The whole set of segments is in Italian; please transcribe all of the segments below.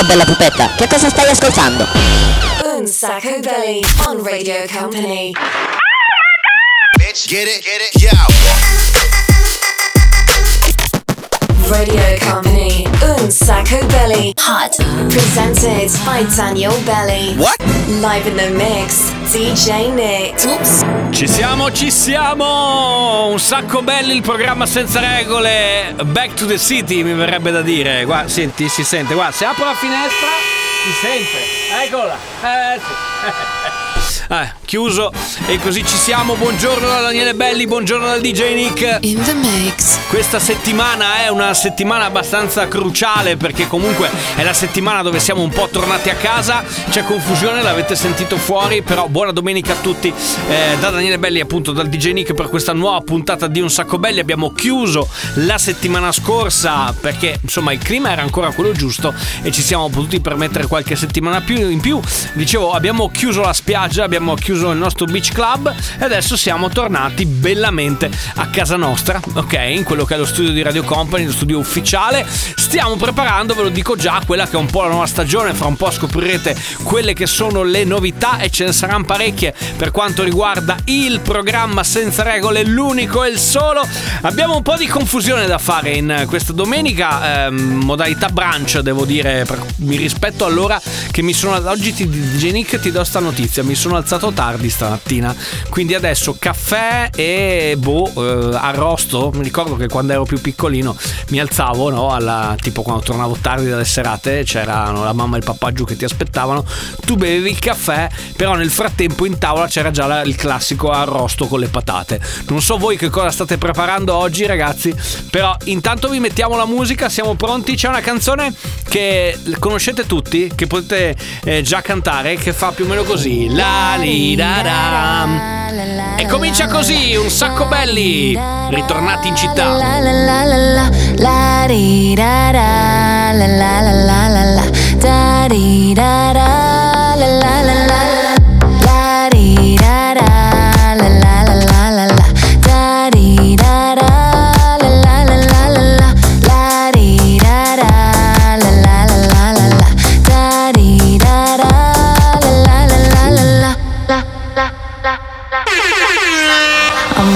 Ciao bella pupetta, che cosa stai ascoltando? Un Sacco Belly on Radio Company. Bitch, get it, get it, yo. Radio Company. Un Sacco Belly. Hot. Presented by Daniel Belly. What? Live in the mix. DJ Nick. Oops. Ci siamo, ci siamo! Un sacco belli il programma senza regole. Back to the city mi verrebbe da dire. Guarda, senti, si sente. Guarda, se apro la finestra si sente. Eccola. Eh, sì. Eh, chiuso e così ci siamo. Buongiorno da Daniele Belli, buongiorno dal DJ Nick. In the mix. Questa settimana è una settimana abbastanza cruciale perché comunque è la settimana dove siamo un po' tornati a casa. C'è confusione, l'avete sentito fuori, però buona domenica a tutti eh, da Daniele Belli appunto dal DJ Nick per questa nuova puntata di Un Sacco Belli. Abbiamo chiuso la settimana scorsa perché insomma il clima era ancora quello giusto e ci siamo potuti permettere qualche settimana più in più. Dicevo, abbiamo chiuso la spiaggia, abbiamo chiuso il nostro beach club e adesso siamo tornati bellamente a casa nostra, ok? In quello che è lo studio di Radio Company, lo studio ufficiale. Stiamo preparando, ve lo dico già, quella che è un po' la nuova stagione. Fra un po' scoprirete quelle che sono le novità e ce ne saranno parecchie per quanto riguarda il programma senza regole, l'unico e il solo. Abbiamo un po' di confusione da fare in questa domenica, ehm, modalità brunch, devo dire, mi rispetto all'ora che mi sono. Oggi ti, DJ Nick ti do sta notizia, mi sono alzato tardi stamattina, quindi adesso caffè e boh, eh, arrosto. Mi ricordo che quando ero più piccolino mi alzavo, no? Alla, tipo quando tornavo tardi dalle serate, c'erano la mamma e il papà giù che ti aspettavano, tu bevevi il caffè, però nel frattempo in tavola c'era già la- il classico arrosto con le patate. Non so voi che cosa state preparando oggi, ragazzi, però intanto vi mettiamo la musica, siamo pronti. C'è una canzone che conoscete tutti, che potete eh, già cantare, che fa più o meno così. La li da da. E comincia così, un sacco belli, ritornati in città. La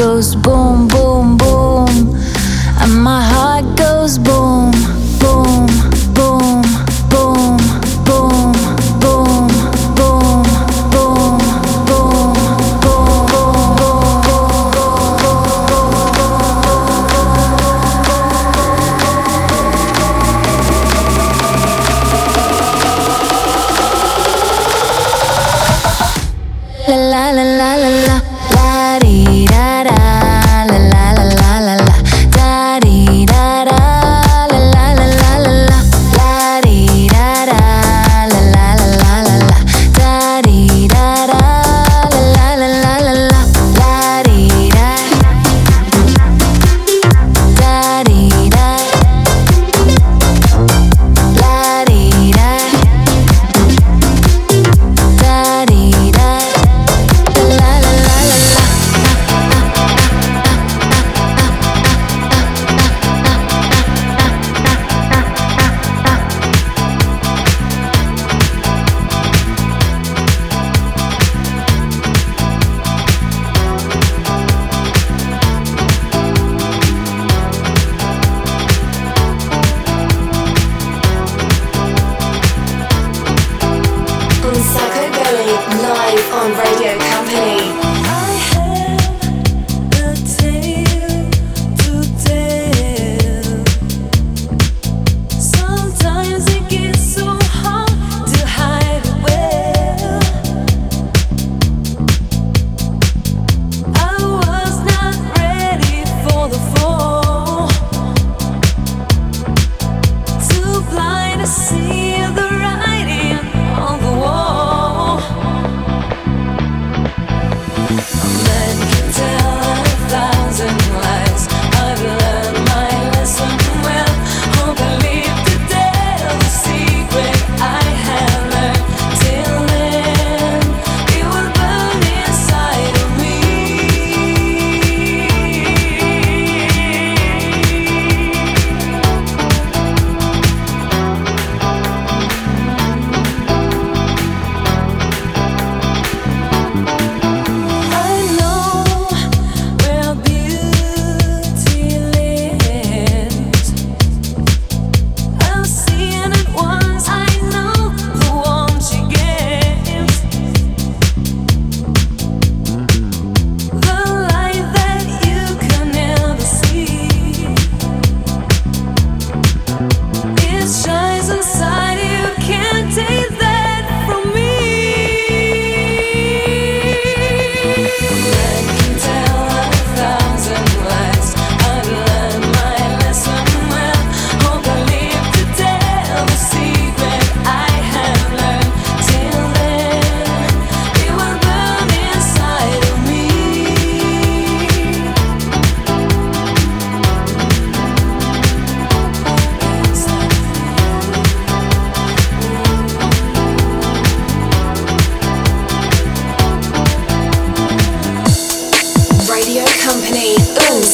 goes boom,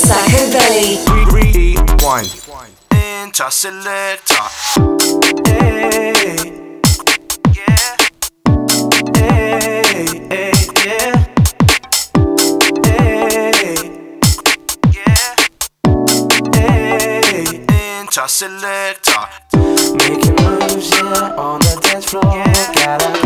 Sacco Belly. Rewind. Enter selector. Hey. Yeah. Hey, hey, yeah. Selector, making moves, yeah, on the dance floor. Yeah. Gotta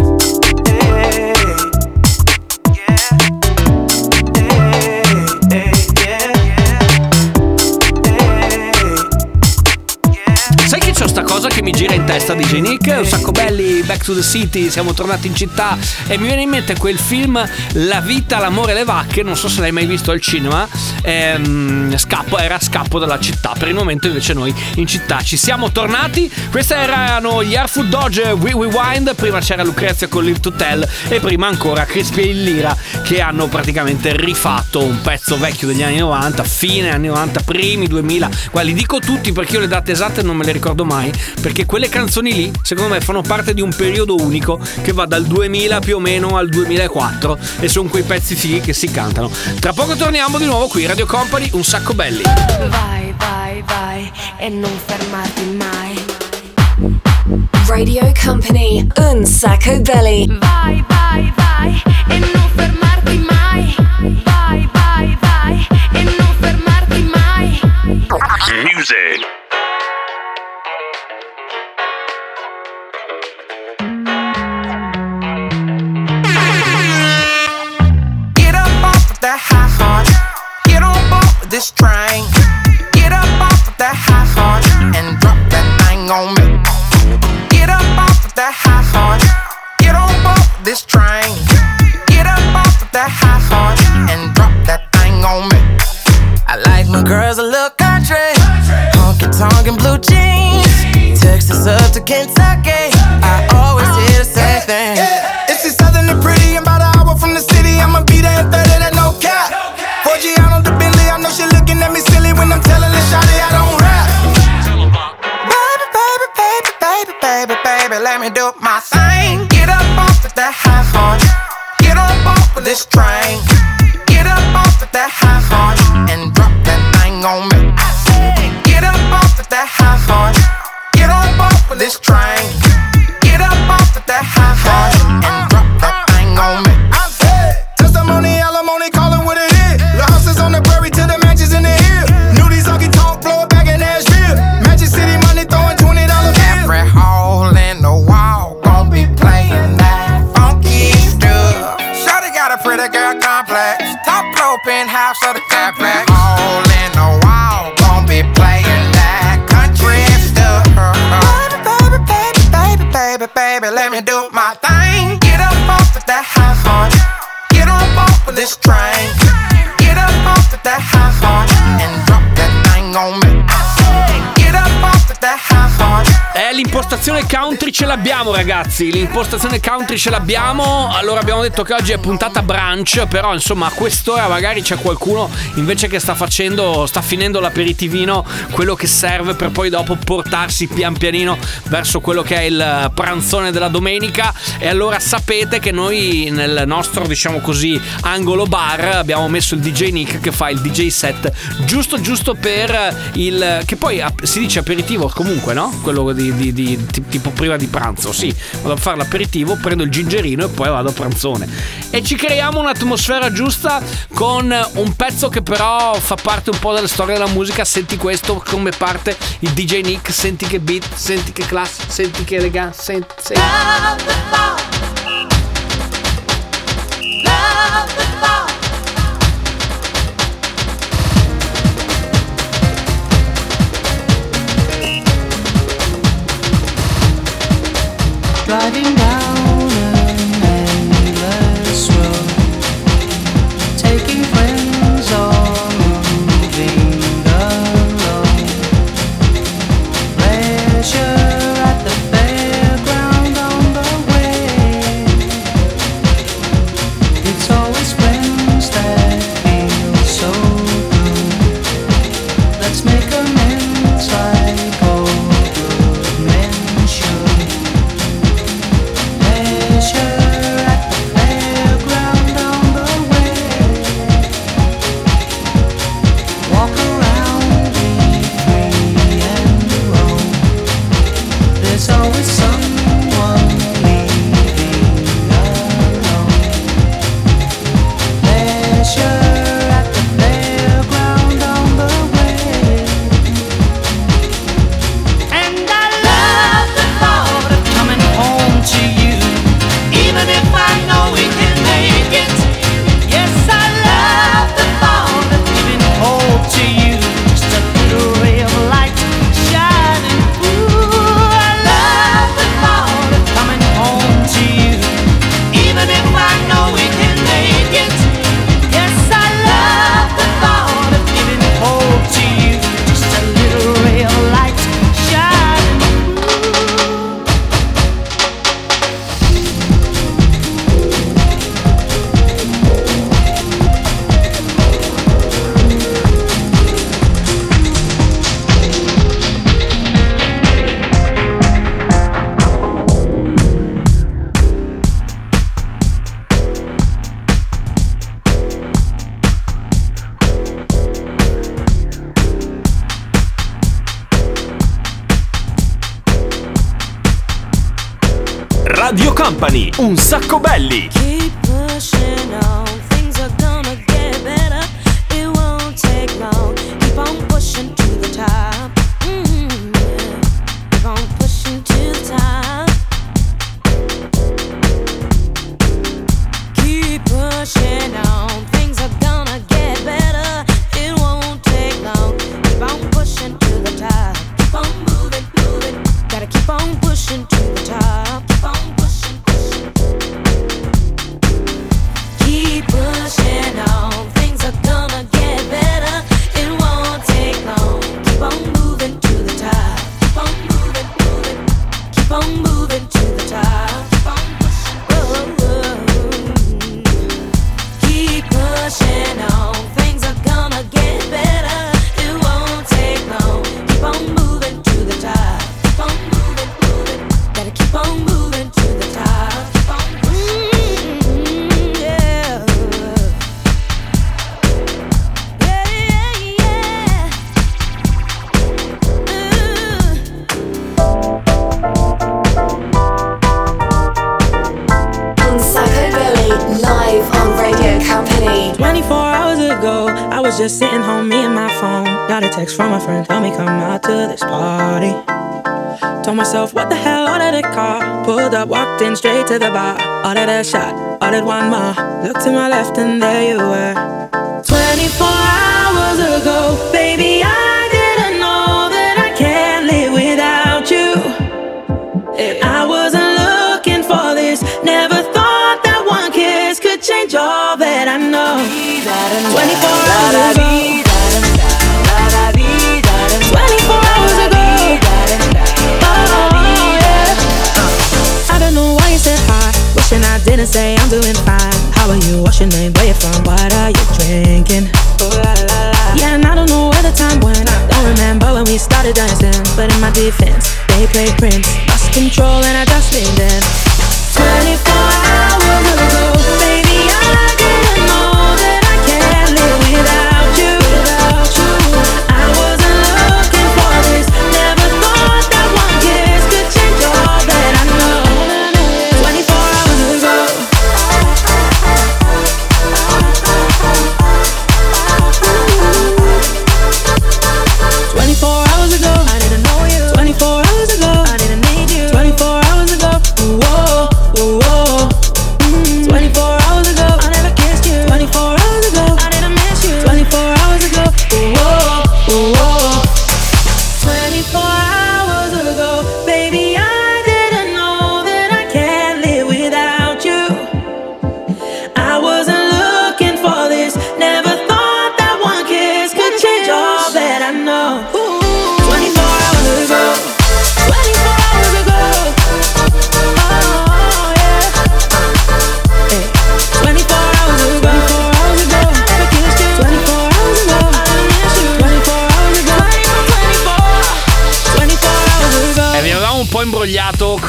Sai che c'ho sta cosa che mi gira in testa DJ Nick? Un sacco belli, Back to the City, siamo tornati in città. E mi viene in mente quel film La vita, l'amore e le vacche, non so se l'hai mai visto al cinema, ehm, scappo, era scappo dalla città, per il momento invece noi in città ci siamo tornati, questi erano gli Airfood Dodge We Rewind, prima c'era Lucrezia con Live to Tell e prima ancora Crispy e Lira che hanno praticamente rifatto un pezzo vecchio degli anni 90, fine anni 90, primi 2000, qua li dico tutti perché io le date esatte non me le ricordo mai, perché quelle canzoni lì secondo me fanno parte di un periodo unico che va dal 2000 più o meno al 2004 e sono quei pezzi fighi che si cantano. Tra poco torniamo di nuovo qui Radio Company, un sacco belli. Vai, vai, vai e non fermarti mai. Radio Company, un sacco belly. Vai, vai, vai e non fermarti mai. Vai, vai, vai e non fermarti mai. Music. This train. Get up off of that high horse and drop that thing on me. Get up off of that high horse. Get on board this train. Get up off of that high horse and drop that thing on me. I like my girls a little country, honky tonk and blue jeans. Texas up to Kentucky, I always train. l'impostazione country ce l'abbiamo, ragazzi. L'impostazione country ce l'abbiamo. Allora abbiamo detto che oggi è puntata brunch. Però, insomma, a quest'ora magari c'è qualcuno invece che sta facendo, sta finendo l'aperitivino, quello che serve per poi dopo portarsi pian pianino verso quello che è il pranzone della domenica. E allora sapete che noi nel nostro, diciamo così, angolo bar abbiamo messo il DJ Nick che fa il DJ set giusto giusto per il. che poi si dice aperitivo comunque, no? Quello di, di, di t- tipo prima di pranzo, sì, vado a fare l'aperitivo, prendo il gingerino e poi vado a pranzone. E ci creiamo un'atmosfera giusta con un pezzo che però fa parte un po' della storia della musica, senti questo come parte il DJ Nick, senti che beat, senti che class, senti che eleganza, senti... senti. Love the Riding down. Un sacco belli! Keep on pushing to the top. to the bar, ordered a shot, ordered one more. Looked to my left and there you were. 24 hours ago. say I'm doing fine. How are you? What's your name? Where you from? What are you drinking? Ooh, la, la, la. Yeah, and I don't know where the time went. I don't remember when we started dancing. But in my defense, they played Prince. Lost control and I just leaned in. 24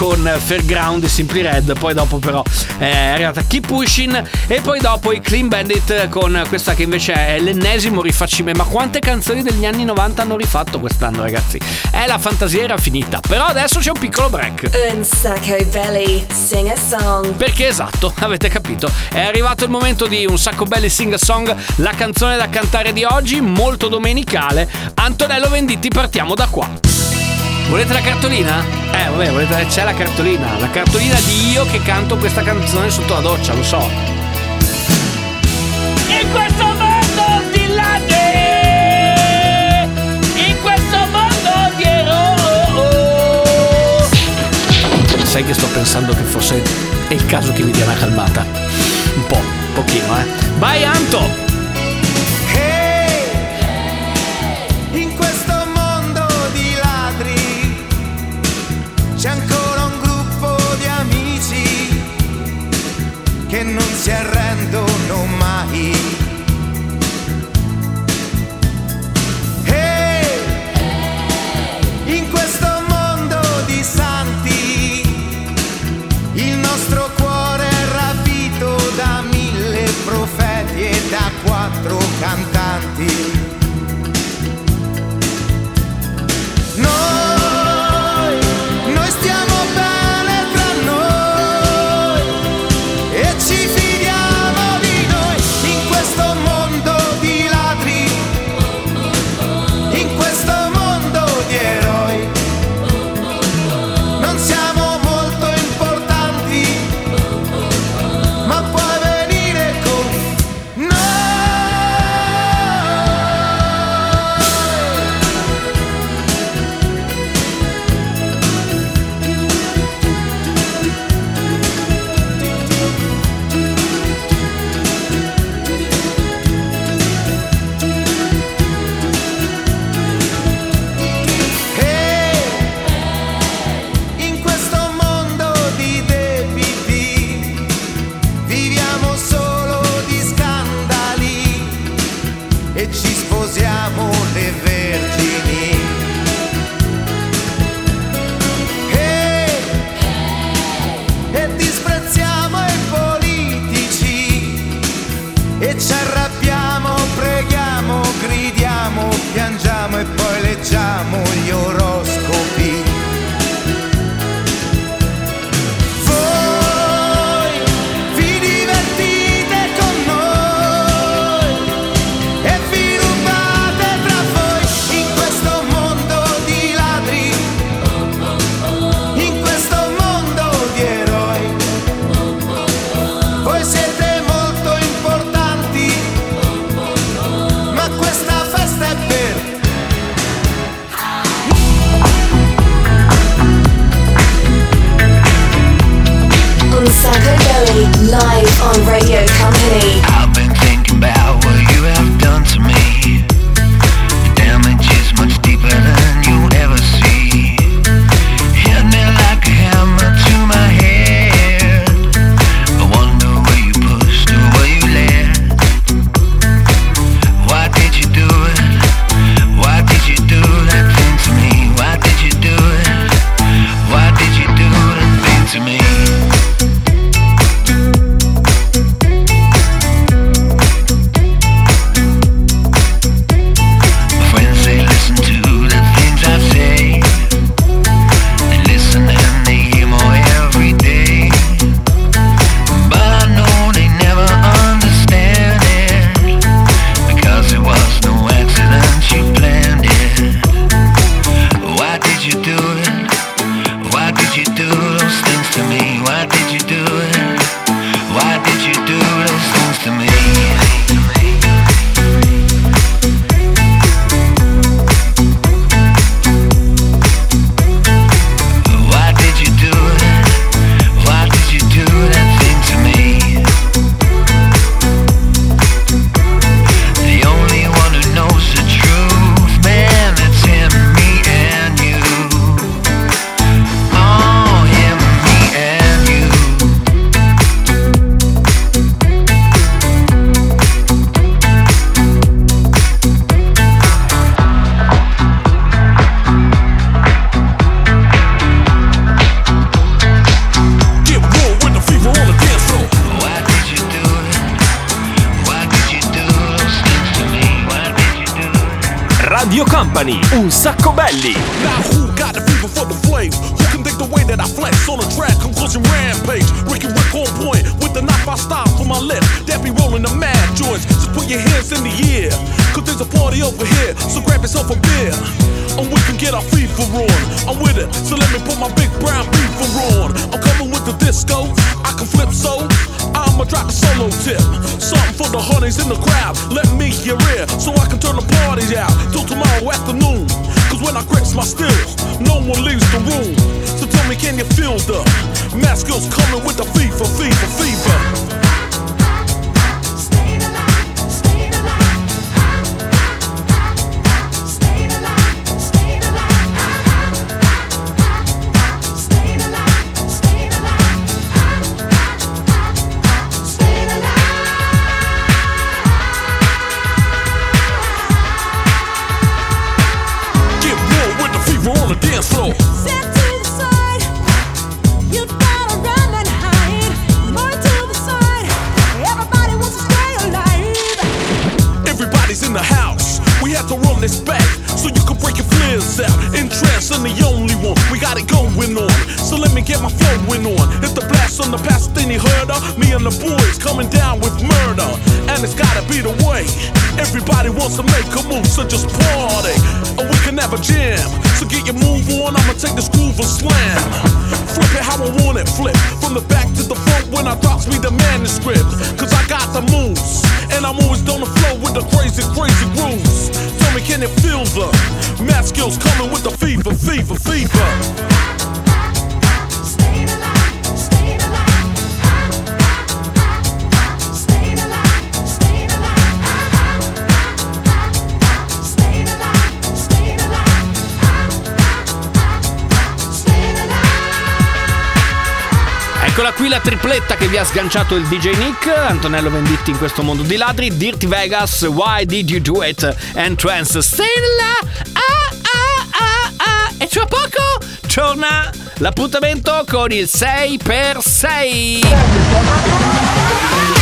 con Fairground e Simply Red, poi dopo però eh, è arrivata Keep Pushing e poi dopo i Clean Bandit con questa che invece è l'ennesimo rifacimento. Ma quante canzoni degli anni 90 hanno rifatto quest'anno ragazzi? Eh, la fantasia era finita, però adesso c'è un piccolo break. Un sacco belly, sing a song. Perché esatto, avete capito. È arrivato il momento di un sacco belli sing a song, la canzone da cantare di oggi, molto domenicale. Antonello Venditti, partiamo da qua. Volete la cartolina? Eh, vabbè, volete, c'è la cartolina. La cartolina di io che canto questa canzone sotto la doccia, lo so. In questo mondo di ladri, in questo mondo di eroi. Sai che sto pensando che forse è il caso che mi dia una calmata. Un po', un pochino, eh. Vai, Anto! cantar. Crowd. Let me hear it. So I can turn the party out till tomorrow afternoon. Cause when I grips my stills, no one leaves the room. So tell me, can you feel the mask skills coming with the fever, fever, fever? Be the way. Everybody wants to make a move, so just party. And we can have a jam. So get your move on. I'ma take this groove and slam. Flip it how I want it, flip. From the back to the front when I drops me the manuscript. Cause I got the moves. And I'm always on the flow with the crazy, crazy grooves. Tell me, can it feel the math skills coming with the fever, fever, fever? Eccola qui la tripletta che vi ha sganciato il DJ Nick, Antonello Venditti in questo mondo di ladri, Dirty Vegas, Why Did You Do It? And Trance, stai là, ah ah ah ah, e tra poco torna l'appuntamento con il 6x6.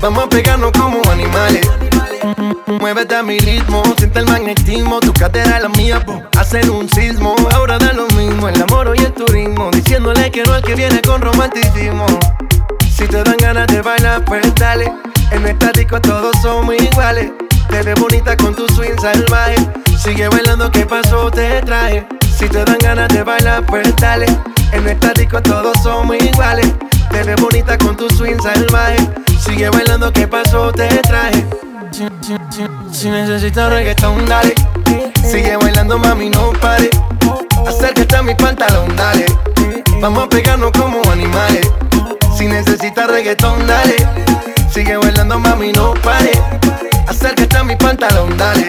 Vamos a pegarnos como animales. Muévete a mi ritmo, siente el magnetismo, tu cadera la mía, po. hacen un sismo. Ahora da lo mismo, el amor y el turismo, diciéndole que no al que viene con romanticismo. Si te dan ganas de bailar, pues dale. En esta disco todos somos iguales. Te ves bonita con tu swing salvaje. Sigue bailando, ¿qué pasó? Te traje. Si te dan ganas de bailar, pues dale. En esta disco todos somos iguales. Te ves bonita con tu swing salvaje. Sigue bailando, ¿qué pasó? Te traje. Si, si- si- si necesitas reggaetón, dale. Sigue bailando, mami, no pare. Acércate a mi pantalón, dale. Vamos a pegarnos como animales. Si necesitas reggaetón, dale. Sigue bailando, mami, no pare. Acércate a mi pantalón, dale.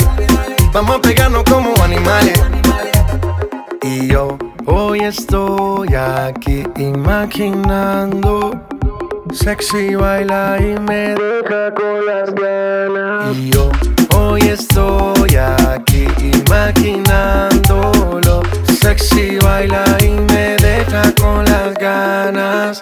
Vamos a pegarnos como animales. Y yo hoy estoy aquí imaginando. Sexy baila y me deja con las ganas. Y yo hoy estoy aquí imaginándolo. Sexy baila y me deja con las ganas.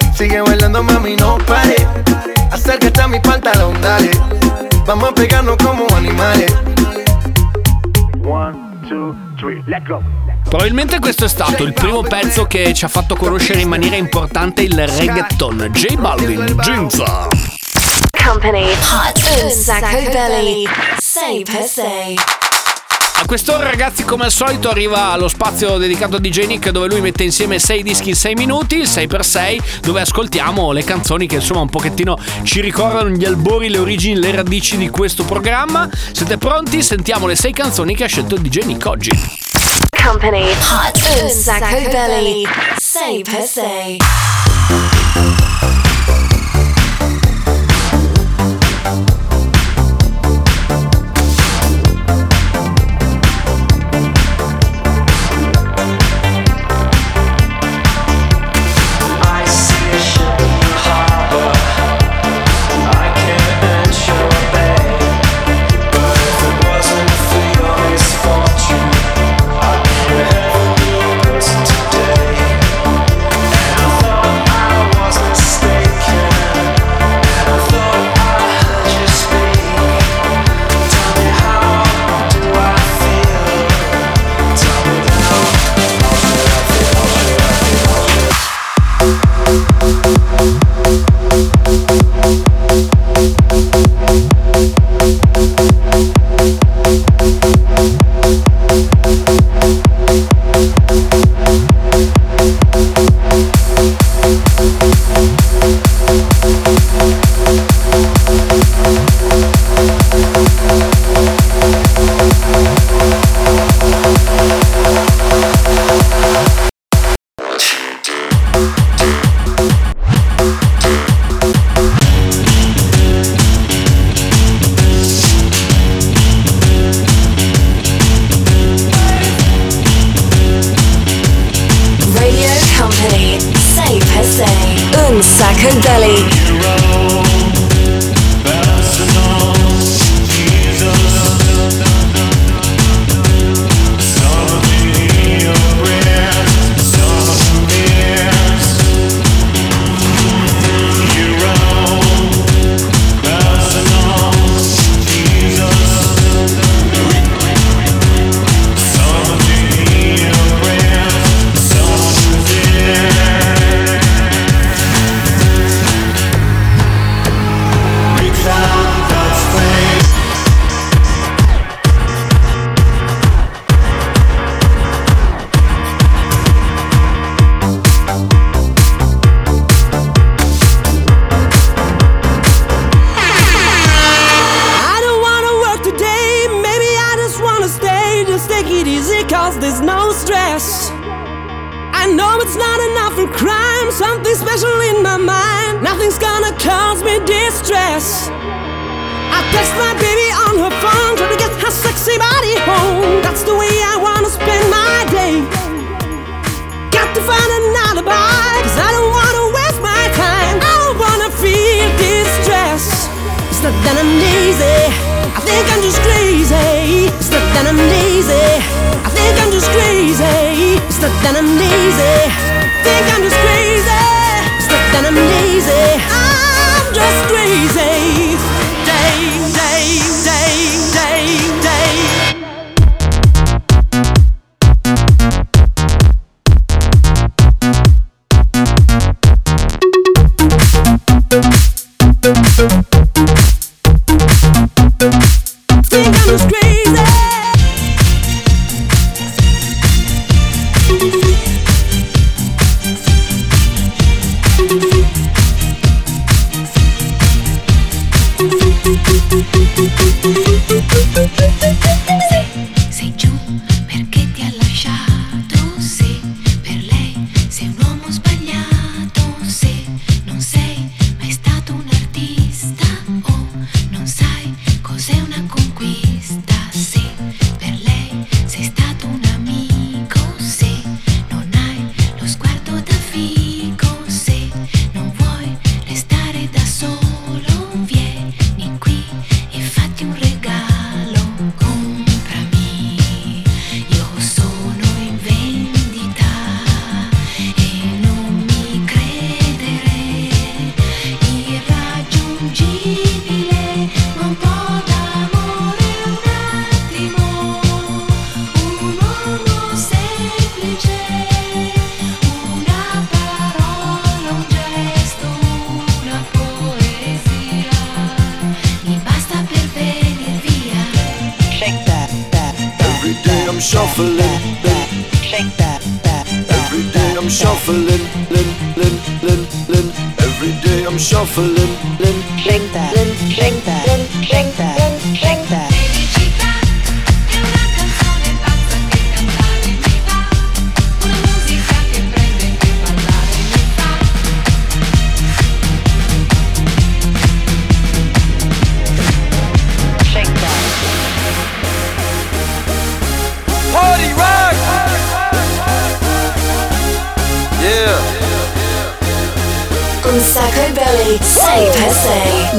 Sigue bailando, mami, no pare. Acércate a mi pantalón, dale. Vamos a pegarnos como animales. One, two, three, let go. Probabilmente questo è stato il primo pezzo che ci ha fatto conoscere in maniera importante il reggaeton. J Balvin, Ginza. Company Hot un sacco belly. Say per se. A quest'ora ragazzi come al solito arriva lo spazio dedicato a DJ Nick dove lui mette insieme 6 dischi in 6 minuti, il 6x6, dove ascoltiamo le canzoni che insomma un pochettino ci ricordano gli albori, le origini, le radici di questo programma. Siete pronti? Sentiamo le 6 canzoni che ha scelto DJ Nick oggi. Company Hot sacco belly 6x6 cause there's no stress. I know it's not enough for crime, something special in my mind. Nothing's gonna cause me distress. I text my baby on her phone, trying to get her sexy body home. That's the way I wanna spend my day. Got to find an alibi, cause I don't wanna waste my time. I don't wanna feel distress. It's not that I'm lazy, I think I'm just crazy. It's not that I'm lazy, think I'm just crazy. Not that I'm lazy, think I'm just crazy. Not that I'm lazy, I'm just crazy. Day, day,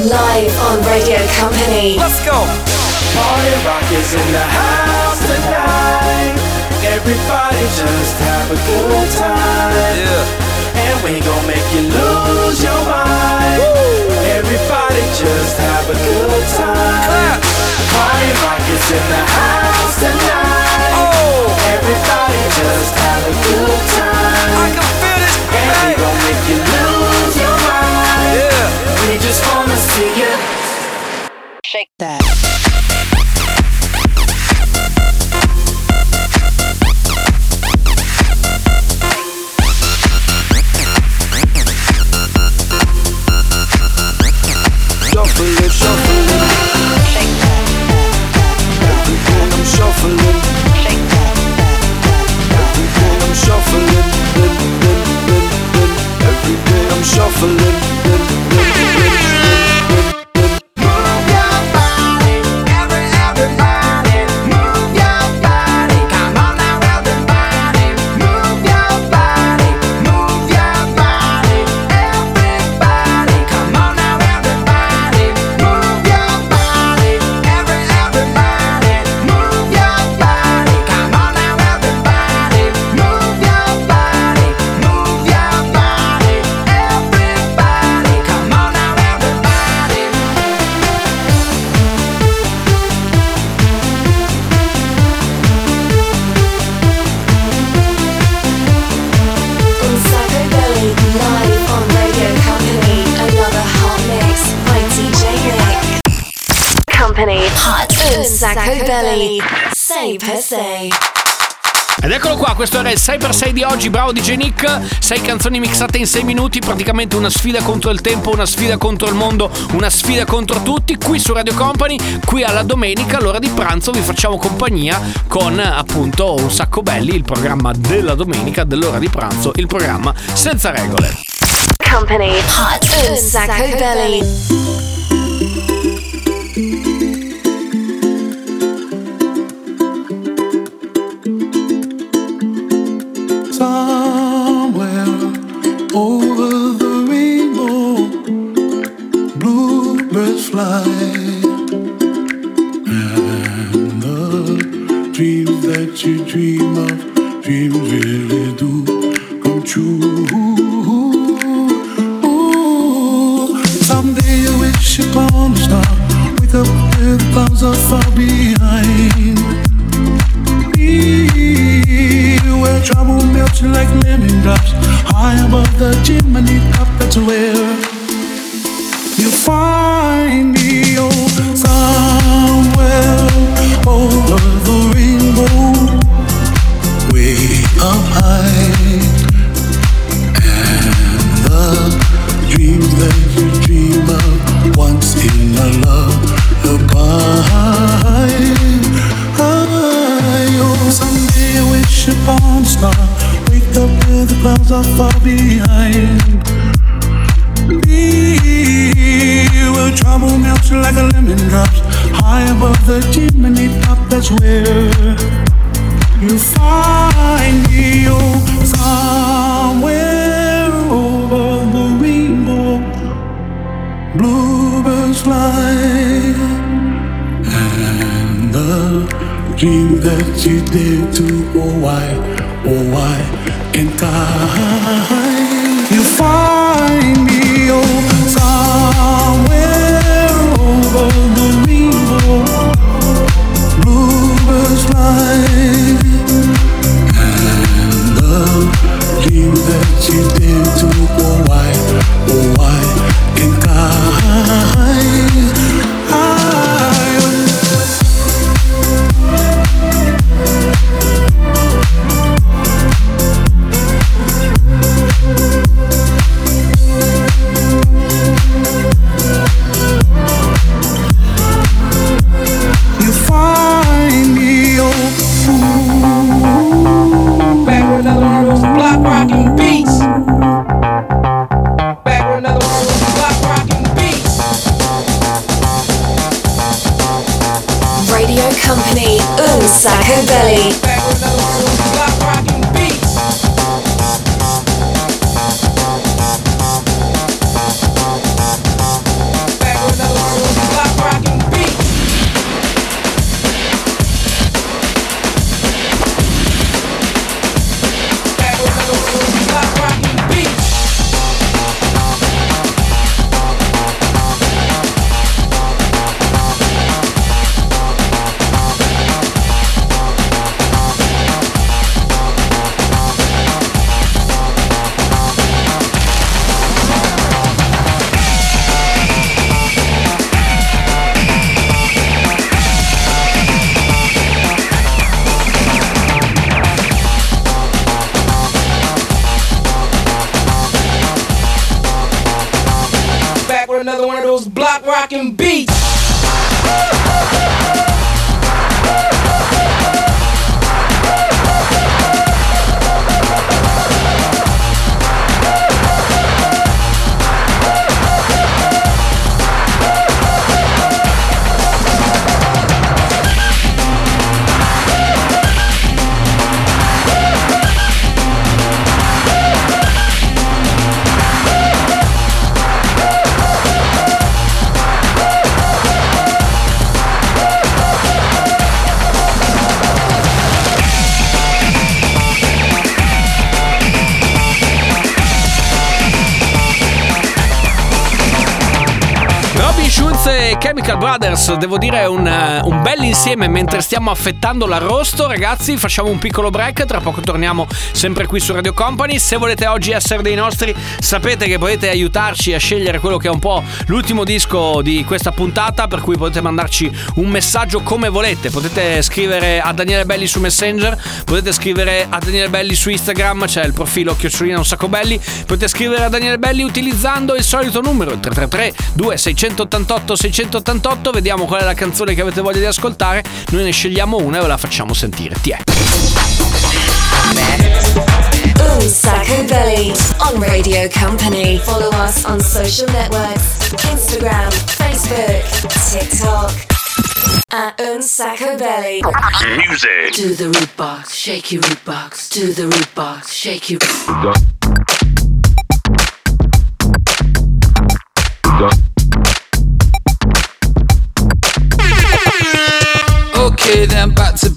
live on Radio Company. Let's go! Party rock is in the house tonight. Everybody just have a good time. Yeah. And we gon' make you lose your mind. Everybody just have a good time. Clap. Party rock is in the house tonight. Oh. Everybody just have a good time. I can feel this. And we gon' make you Shake that. Belly. Save Her Say. Ed eccolo qua, questo era il 6x6 di oggi, bravo DJ Nick, 6 canzoni mixate in 6 minuti, praticamente una sfida contro il tempo, una sfida contro il mondo, una sfida contro tutti, qui su Radio Company, qui alla domenica, all'ora di pranzo vi facciamo compagnia con appunto un sacco belli, il programma della domenica, dell'ora di pranzo, il programma senza regole. Company, hot on Sacco Belly. Someday you dream of dreams really do come true Some day you wish upon a star, wake up with clouds are far behind. Trouble melts like lemon drops high above the chimney top. That's where wish upon star. Wake up where the clouds are far behind. Be where trouble melts like a lemon drops high above the chimney top. That's where you find me. Oh, somewhere over the rainbow, bluebirds fly dream that you did to oh why oh why can't I you find me oh somewhere over the rainbow bluebirds fly Chemical Brothers, devo dire un, eh, un bel insieme mentre stiamo affettando l'arrosto. Ragazzi, facciamo un piccolo break, tra poco torniamo sempre qui su Radio Company. Se volete oggi essere dei nostri, sapete che potete aiutarci a scegliere quello che è un po' l'ultimo disco di questa puntata, per cui potete mandarci un messaggio come volete. Potete scrivere a Daniele Belli su Messenger, potete scrivere a Daniele Belli su Instagram, c'è il profilo chiocciolina un sacco belli. Potete scrivere a Daniele Belli utilizzando il solito numero, il 333 2688 688. Vediamo qual è la canzone che avete voglia di ascoltare. Noi ne scegliamo una e ve la facciamo sentire. Ti è. Belly on Radio Company. Follow us on social networks Instagram, Facebook, TikTok. At Unsacco Belly. Music. To the root box, shake your root box. To the root box, shake your.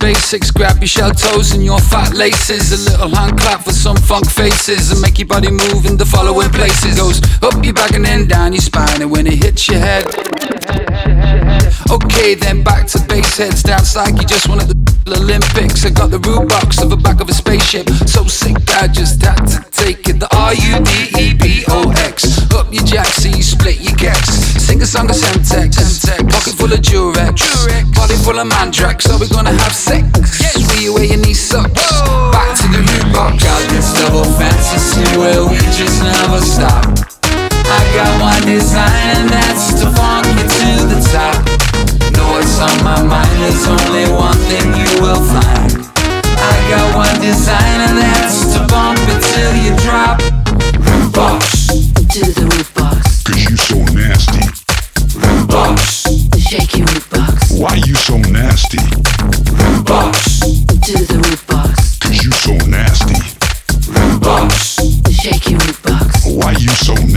Basics. Grab your shell toes and your fat laces. A little hand clap for some funk faces and make your body move in the following places. Goes up your back and then down your spine, and when it hits your head. Okay, then back to base heads. Dance like you just won at the Olympics. I got the root box of the back of a spaceship. So sick, I just had to take it. The R U D E B O X. Up your jack, so you split your gex. Sing a song of Semtex. Pocket full of Durex. Body full of Mandrax. So we're gonna have sex. Where you wear your knee socks. Back to the root box. Got this double fantasy where we just never stop. I got one design and that's there's only one thing you will find. I got one design and that's to bump it till you drop. Root box. To the root box, Cause you so nasty. Root box. shake your root box. Why you so nasty? Root box. To the root box, Cause you so nasty. Root box. shake your root box. Why you so nasty?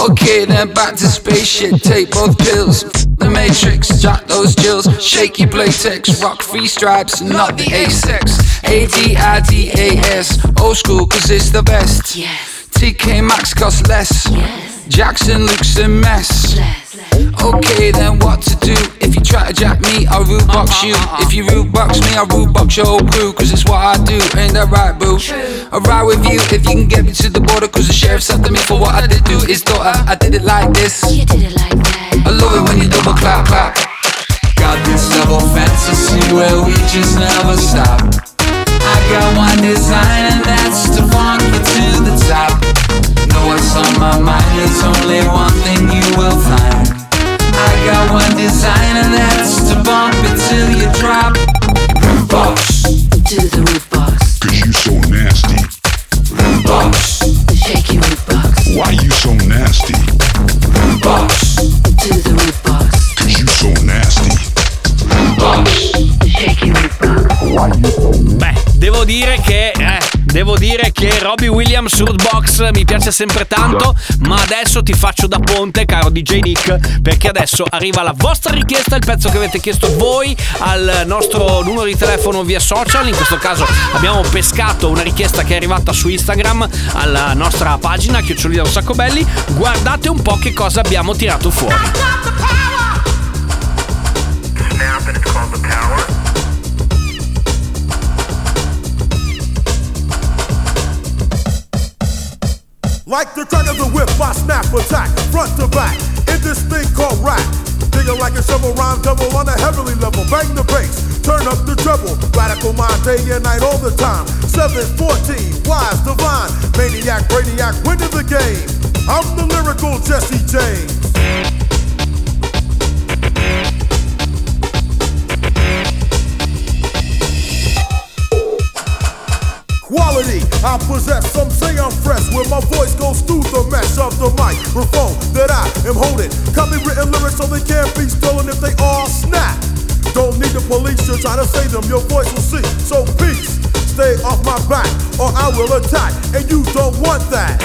Okay, then back to spaceship. Take both pills. The Matrix, jack those jills. Shaky playtex, rock free stripes, not the A-sex. A-D-I-D-A-S. Old school, cause it's the best. Yes. TK Maxx costs less. Yes. Jackson looks a mess. Less. Okay, then what to do? If you try to jack me, I'll root box uh-huh, you. Uh-huh. If you root box me, I'll root box your whole crew. Cause it's what I do, ain't that right, boo? I'll ride with you if you can get me to the border. Cause the sheriff's after me for what I did do. His daughter, I did it like this. You did it like that. I love it when you double clap, clap. Got this double fantasy where we just never stop. I got one design and that's to funk you to the top. Know what's on my mind, there's only one thing you will find. I got one design and that's to bump it till you drop. Roof box. do the roof box. Cause you so nasty. Roof box. shake your roof box. Why you so nasty? Roof box. do the roof box. Cause you so nasty. Roof box. The shaky roof box. Why you so nasty? Beh, devo dire che... Eh, devo dire che Robbie Williams Rootbox mi piace sempre tanto, ma adesso ti faccio da ponte, caro DJ Nick, perché adesso arriva la vostra richiesta, il pezzo che avete chiesto voi al nostro numero di telefono via social. In questo caso abbiamo pescato una richiesta che è arrivata su Instagram alla nostra pagina Chiocciolina un sacco belli. Guardate un po' che cosa abbiamo tirato fuori. Like the crack of the whip, I snap attack, front to back, in this thing called rap. Digging like a shovel, rhyme double on a heavenly level. Bang the bass, turn up the treble. Radical mind, day and night, all the time. 714, wise, divine, maniac, brainiac, winning the game. I'm the lyrical Jesse James. I possess. Some say I'm fresh, where my voice goes through the mesh of the microphone that I am holding. Copywritten lyrics so they can't be stolen if they all snap. Don't need the police to try to say them, your voice will see. So peace, stay off my back, or I will attack, and you don't want that.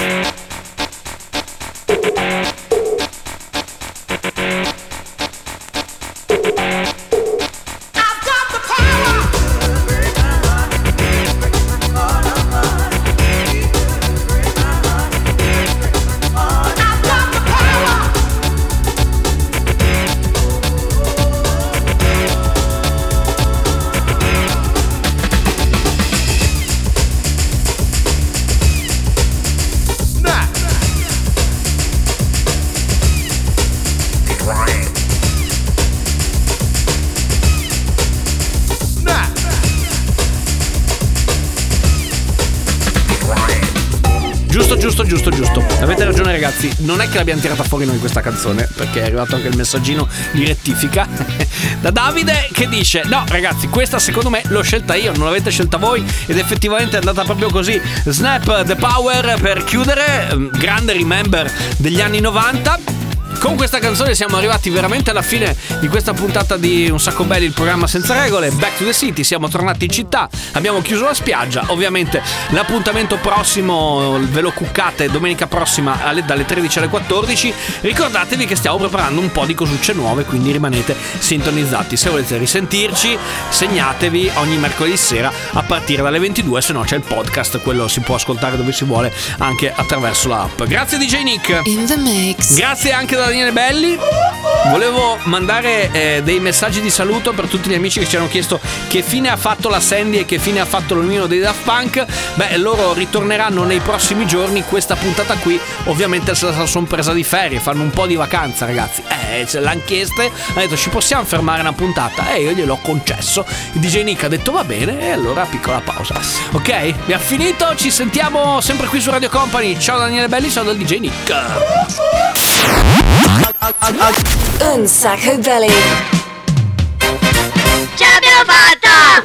Giusto, giusto, giusto, giusto. Avete ragione, ragazzi. Non è che l'abbiamo tirata fuori noi questa canzone, perché è arrivato anche il messaggino di rettifica da Davide che dice: No, ragazzi, questa secondo me l'ho scelta io, non l'avete scelta voi. Ed effettivamente è andata proprio così. Snap the power per chiudere. mm, Grande remember degli anni 90. Con questa canzone siamo arrivati veramente alla fine di questa puntata di Un sacco belli, il programma senza regole. Back to the city, siamo tornati in città, abbiamo chiuso la spiaggia. Ovviamente l'appuntamento prossimo ve lo cuccate domenica prossima alle- dalle 13 alle 14. Ricordatevi che stiamo preparando un po' di cosucce nuove, quindi rimanete sintonizzati. Se volete risentirci, segnatevi ogni mercoledì sera a partire dalle 22, se no c'è il podcast, quello si può ascoltare dove si vuole anche attraverso l'app. Grazie DJ Nick. In the mix. Grazie anche da Daniele Belli. Volevo mandare eh, dei messaggi di saluto per tutti gli amici che ci hanno chiesto che fine ha fatto la Sandy e che fine ha fatto l'omino dei Daft Punk. Beh, loro ritorneranno nei prossimi giorni. Questa puntata qui, ovviamente, se la sono presa di ferie. Fanno un po' di vacanza, ragazzi. Eh, ce l'hanno chieste. Ha detto, ci possiamo fermare una puntata? E io gliel'ho concesso. Il DJ Nick ha detto, va bene. E allora, piccola pausa. Ok, abbiamo finito. Ci sentiamo sempre qui su Radio Company. Ciao Daniele Belli, ciao dal DJ Nick. Un sacco belli. Ce l'abbiamo fatta!